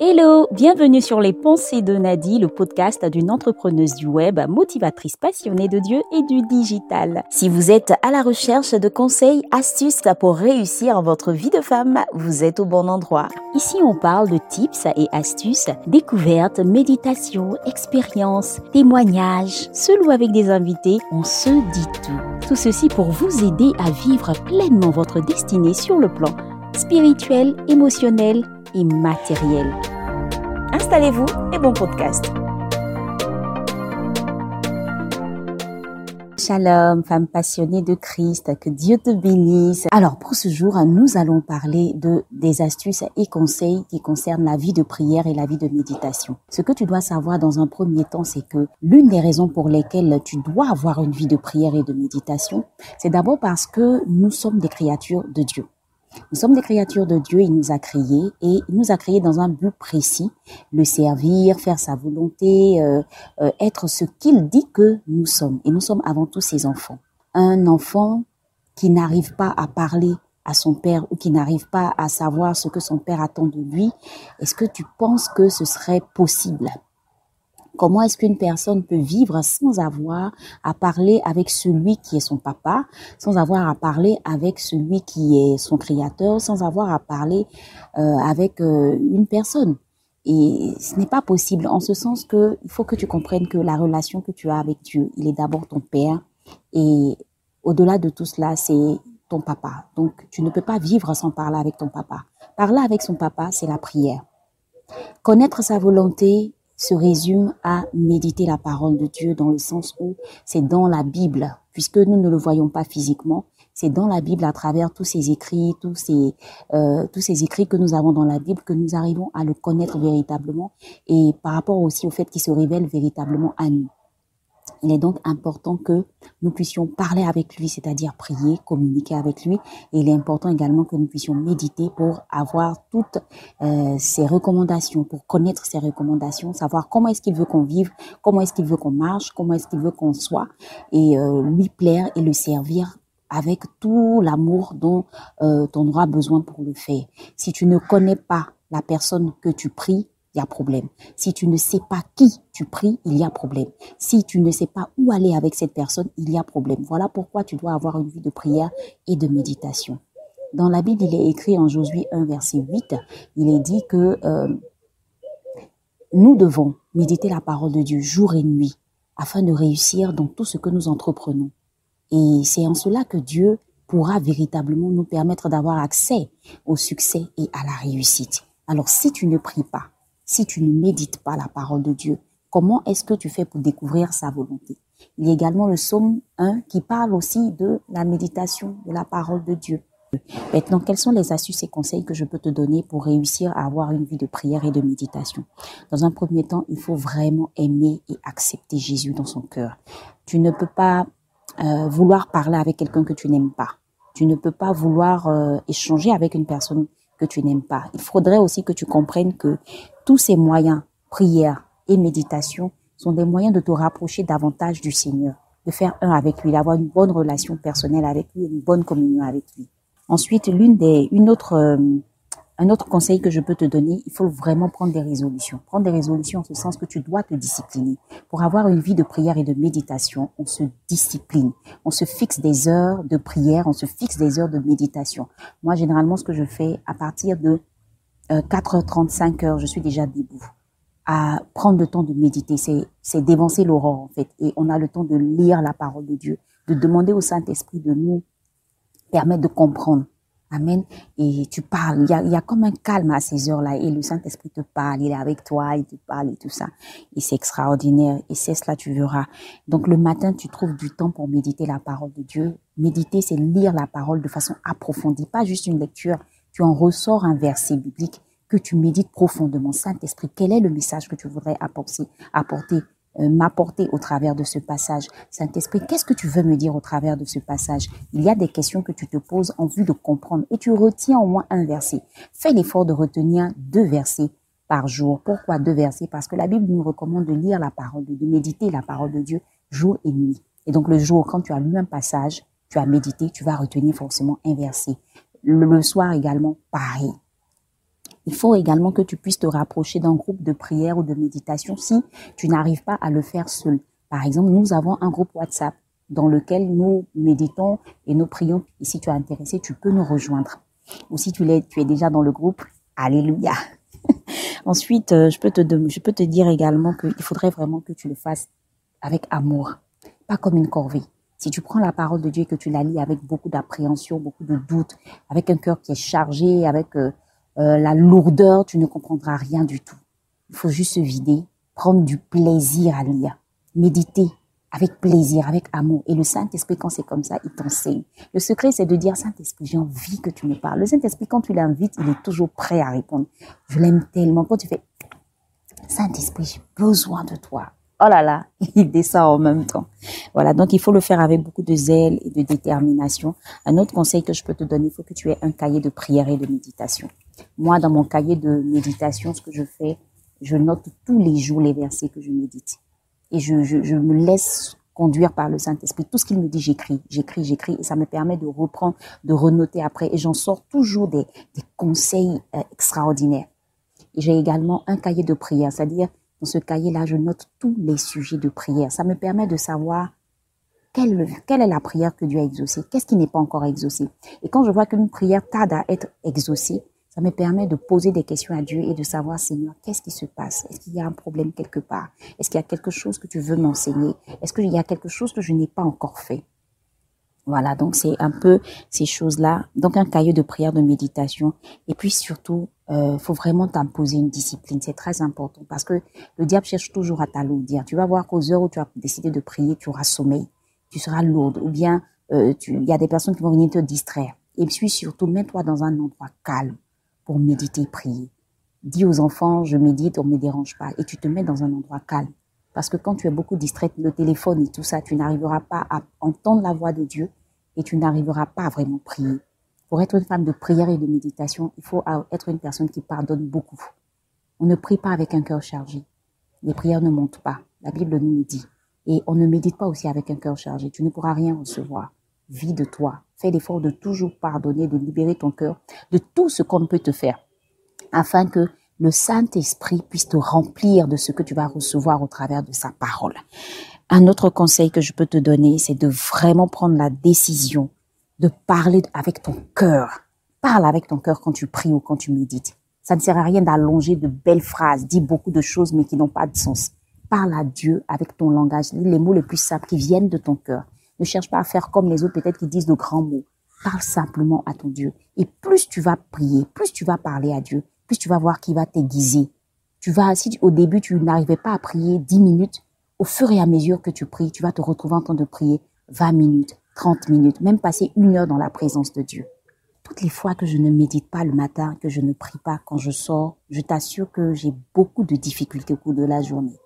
Hello, bienvenue sur les pensées de Nadie, le podcast d'une entrepreneuse du web, motivatrice passionnée de Dieu et du digital. Si vous êtes à la recherche de conseils, astuces pour réussir votre vie de femme, vous êtes au bon endroit. Ici, on parle de tips et astuces, découvertes, méditations, expériences, témoignages. Seul ou avec des invités, on se dit tout. Tout ceci pour vous aider à vivre pleinement votre destinée sur le plan spirituel, émotionnel et matériel. Installez-vous et bon podcast. Shalom, femme passionnée de Christ, que Dieu te bénisse. Alors pour ce jour, nous allons parler de des astuces et conseils qui concernent la vie de prière et la vie de méditation. Ce que tu dois savoir dans un premier temps, c'est que l'une des raisons pour lesquelles tu dois avoir une vie de prière et de méditation, c'est d'abord parce que nous sommes des créatures de Dieu. Nous sommes des créatures de Dieu, il nous a créés et il nous a créés dans un but précis, le servir, faire sa volonté, euh, euh, être ce qu'il dit que nous sommes. Et nous sommes avant tout ses enfants. Un enfant qui n'arrive pas à parler à son père ou qui n'arrive pas à savoir ce que son père attend de lui, est-ce que tu penses que ce serait possible? Comment est-ce qu'une personne peut vivre sans avoir à parler avec celui qui est son papa, sans avoir à parler avec celui qui est son créateur, sans avoir à parler euh, avec euh, une personne? Et ce n'est pas possible en ce sens que il faut que tu comprennes que la relation que tu as avec Dieu, il est d'abord ton père et au-delà de tout cela, c'est ton papa. Donc tu ne peux pas vivre sans parler avec ton papa. Parler avec son papa, c'est la prière. Connaître sa volonté, se résume à méditer la parole de Dieu dans le sens où c'est dans la Bible, puisque nous ne le voyons pas physiquement, c'est dans la Bible à travers tous ces écrits, tous ces euh, tous ces écrits que nous avons dans la Bible que nous arrivons à le connaître véritablement et par rapport aussi au fait qu'il se révèle véritablement à nous. Il est donc important que nous puissions parler avec lui, c'est-à-dire prier, communiquer avec lui. Et il est important également que nous puissions méditer pour avoir toutes euh, ses recommandations, pour connaître ses recommandations, savoir comment est-ce qu'il veut qu'on vive, comment est-ce qu'il veut qu'on marche, comment est-ce qu'il veut qu'on soit, et euh, lui plaire et le servir avec tout l'amour dont euh, tu auras besoin pour le faire. Si tu ne connais pas la personne que tu pries, y a problème. Si tu ne sais pas qui tu pries, il y a problème. Si tu ne sais pas où aller avec cette personne, il y a problème. Voilà pourquoi tu dois avoir une vie de prière et de méditation. Dans la Bible, il est écrit en Josué 1, verset 8, il est dit que euh, nous devons méditer la parole de Dieu jour et nuit afin de réussir dans tout ce que nous entreprenons. Et c'est en cela que Dieu pourra véritablement nous permettre d'avoir accès au succès et à la réussite. Alors si tu ne pries pas, si tu ne médites pas la parole de Dieu, comment est-ce que tu fais pour découvrir sa volonté? Il y a également le psaume 1 qui parle aussi de la méditation de la parole de Dieu. Maintenant, quelles sont les astuces et conseils que je peux te donner pour réussir à avoir une vie de prière et de méditation? Dans un premier temps, il faut vraiment aimer et accepter Jésus dans son cœur. Tu ne peux pas euh, vouloir parler avec quelqu'un que tu n'aimes pas. Tu ne peux pas vouloir euh, échanger avec une personne que tu n'aimes pas. Il faudrait aussi que tu comprennes que tous ces moyens, prière et méditation, sont des moyens de te rapprocher davantage du Seigneur, de faire un avec lui, d'avoir une bonne relation personnelle avec lui, une bonne communion avec lui. Ensuite, l'une des, une autre, euh, un autre conseil que je peux te donner, il faut vraiment prendre des résolutions. Prendre des résolutions en ce sens que tu dois te discipliner. Pour avoir une vie de prière et de méditation, on se discipline. On se fixe des heures de prière, on se fixe des heures de méditation. Moi, généralement, ce que je fais à partir de 4h30, 5h, je suis déjà debout. À prendre le temps de méditer, c'est, c'est d'évancer l'aurore en fait. Et on a le temps de lire la parole de Dieu, de demander au Saint-Esprit de nous permettre de comprendre. Amen. Et tu parles. Il y a, il y a comme un calme à ces heures-là. Et le Saint-Esprit te parle. Il est avec toi. Il te parle et tout ça. Et c'est extraordinaire. Et c'est cela, tu verras. Donc, le matin, tu trouves du temps pour méditer la parole de Dieu. Méditer, c'est lire la parole de façon approfondie. Pas juste une lecture tu en ressors un verset biblique que tu médites profondément. Saint-Esprit, quel est le message que tu voudrais apporter, euh, m'apporter au travers de ce passage? Saint-Esprit, qu'est-ce que tu veux me dire au travers de ce passage? Il y a des questions que tu te poses en vue de comprendre et tu retiens au moins un verset. Fais l'effort de retenir deux versets par jour. Pourquoi deux versets? Parce que la Bible nous recommande de lire la parole, de méditer la parole de Dieu jour et nuit. Et donc le jour, quand tu as lu un passage, tu as médité, tu vas retenir forcément un verset. Le, soir également, pareil. Il faut également que tu puisses te rapprocher d'un groupe de prière ou de méditation si tu n'arrives pas à le faire seul. Par exemple, nous avons un groupe WhatsApp dans lequel nous méditons et nous prions. Et si tu es intéressé, tu peux nous rejoindre. Ou si tu, es, déjà dans le groupe, Alléluia. Ensuite, euh, je peux te, je peux te dire également qu'il faudrait vraiment que tu le fasses avec amour, pas comme une corvée. Si tu prends la parole de Dieu et que tu la lis avec beaucoup d'appréhension, beaucoup de doute, avec un cœur qui est chargé, avec euh, euh, la lourdeur, tu ne comprendras rien du tout. Il faut juste se vider, prendre du plaisir à lire, méditer, avec plaisir, avec amour. Et le Saint-Esprit, quand c'est comme ça, il t'enseigne. Le secret, c'est de dire, Saint-Esprit, j'ai envie que tu me parles. Le Saint-Esprit, quand tu l'invites, il est toujours prêt à répondre. Je l'aime tellement. Quand tu fais, Saint-Esprit, j'ai besoin de toi. Oh là là, il descend en même temps. Voilà, donc il faut le faire avec beaucoup de zèle et de détermination. Un autre conseil que je peux te donner, il faut que tu aies un cahier de prière et de méditation. Moi, dans mon cahier de méditation, ce que je fais, je note tous les jours les versets que je médite et je, je, me laisse conduire par le Saint-Esprit. Tout ce qu'il me dit, j'écris, j'écris, j'écris, et ça me permet de reprendre, de renoter après, et j'en sors toujours des, des conseils euh, extraordinaires. Et j'ai également un cahier de prière, c'est-à-dire dans ce cahier-là, je note tous les sujets de prière. Ça me permet de savoir quelle, quelle est la prière que Dieu a exaucée, qu'est-ce qui n'est pas encore exaucé? Et quand je vois qu'une prière tarde à être exaucée, ça me permet de poser des questions à Dieu et de savoir, Seigneur, qu'est-ce qui se passe? Est-ce qu'il y a un problème quelque part? Est-ce qu'il y a quelque chose que tu veux m'enseigner? Est-ce qu'il y a quelque chose que je n'ai pas encore fait? Voilà, donc c'est un peu ces choses-là. Donc un cahier de prière, de méditation. Et puis surtout, euh, faut vraiment t'imposer une discipline. C'est très important parce que le diable cherche toujours à t'alourdir. Tu vas voir qu'aux heures où tu as décidé de prier, tu auras sommeil, tu seras lourde. Ou bien, euh, il y a des personnes qui vont venir te distraire. Et puis surtout, mets-toi dans un endroit calme pour méditer, prier. Dis aux enfants, je médite, on ne me dérange pas. Et tu te mets dans un endroit calme. Parce que quand tu es beaucoup distrait, le téléphone et tout ça, tu n'arriveras pas à entendre la voix de Dieu et tu n'arriveras pas à vraiment prier. Pour être une femme de prière et de méditation, il faut être une personne qui pardonne beaucoup. On ne prie pas avec un cœur chargé. Les prières ne montent pas. La Bible nous dit. Et on ne médite pas aussi avec un cœur chargé. Tu ne pourras rien recevoir. Vie de toi. Fais l'effort de toujours pardonner, de libérer ton cœur de tout ce qu'on peut te faire, afin que le Saint-Esprit puisse te remplir de ce que tu vas recevoir au travers de sa parole. Un autre conseil que je peux te donner, c'est de vraiment prendre la décision de parler avec ton cœur. Parle avec ton cœur quand tu pries ou quand tu médites. Ça ne sert à rien d'allonger de belles phrases, dis beaucoup de choses mais qui n'ont pas de sens. Parle à Dieu avec ton langage, les mots les plus simples qui viennent de ton cœur. Ne cherche pas à faire comme les autres peut-être qui disent de grands mots. Parle simplement à ton Dieu. Et plus tu vas prier, plus tu vas parler à Dieu, plus tu vas voir qu'il va t'aiguiser. Tu vas, si au début tu n'arrivais pas à prier 10 minutes, au fur et à mesure que tu pries, tu vas te retrouver en train de prier 20 minutes, 30 minutes, même passer une heure dans la présence de Dieu. Toutes les fois que je ne médite pas le matin, que je ne prie pas quand je sors, je t'assure que j'ai beaucoup de difficultés au cours de la journée.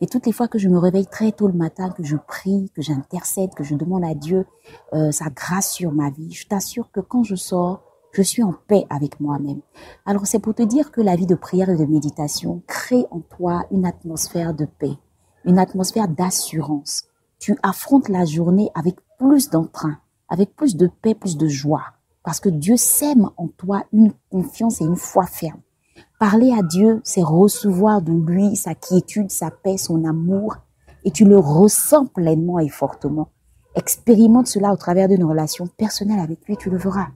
Et toutes les fois que je me réveille très tôt le matin, que je prie, que j'intercède, que je demande à Dieu euh, sa grâce sur ma vie, je t'assure que quand je sors, je suis en paix avec moi-même. Alors c'est pour te dire que la vie de prière et de méditation crée en toi une atmosphère de paix, une atmosphère d'assurance. Tu affrontes la journée avec plus d'entrain, avec plus de paix, plus de joie, parce que Dieu sème en toi une confiance et une foi ferme. Parler à Dieu, c'est recevoir de lui sa quiétude, sa paix, son amour, et tu le ressens pleinement et fortement. Expérimente cela au travers d'une relation personnelle avec lui, tu le verras.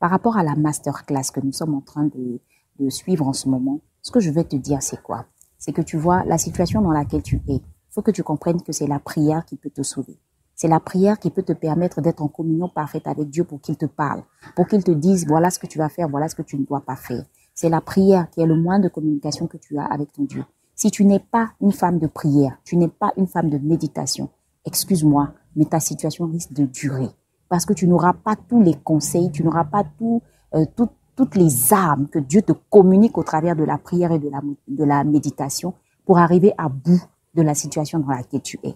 Par rapport à la masterclass que nous sommes en train de, de suivre en ce moment, ce que je vais te dire, c'est quoi? C'est que tu vois la situation dans laquelle tu es. Il faut que tu comprennes que c'est la prière qui peut te sauver. C'est la prière qui peut te permettre d'être en communion parfaite avec Dieu pour qu'il te parle, pour qu'il te dise voilà ce que tu vas faire, voilà ce que tu ne dois pas faire. C'est la prière qui est le moyen de communication que tu as avec ton Dieu. Si tu n'es pas une femme de prière, tu n'es pas une femme de méditation, excuse-moi, mais ta situation risque de durer. Parce que tu n'auras pas tous les conseils, tu n'auras pas euh, toutes les armes que Dieu te communique au travers de la prière et de la, de la méditation pour arriver à bout de la situation dans laquelle tu es.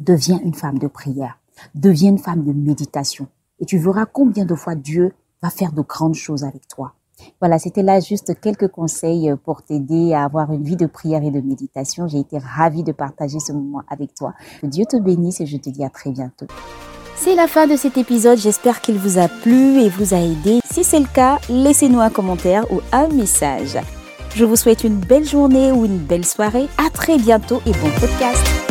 Deviens une femme de prière. Deviens une femme de méditation. Et tu verras combien de fois Dieu va faire de grandes choses avec toi. Voilà, c'était là juste quelques conseils pour t'aider à avoir une vie de prière et de méditation. J'ai été ravie de partager ce moment avec toi. Que Dieu te bénisse et je te dis à très bientôt. C'est la fin de cet épisode, j'espère qu'il vous a plu et vous a aidé. Si c'est le cas, laissez-nous un commentaire ou un message. Je vous souhaite une belle journée ou une belle soirée. À très bientôt et bon podcast.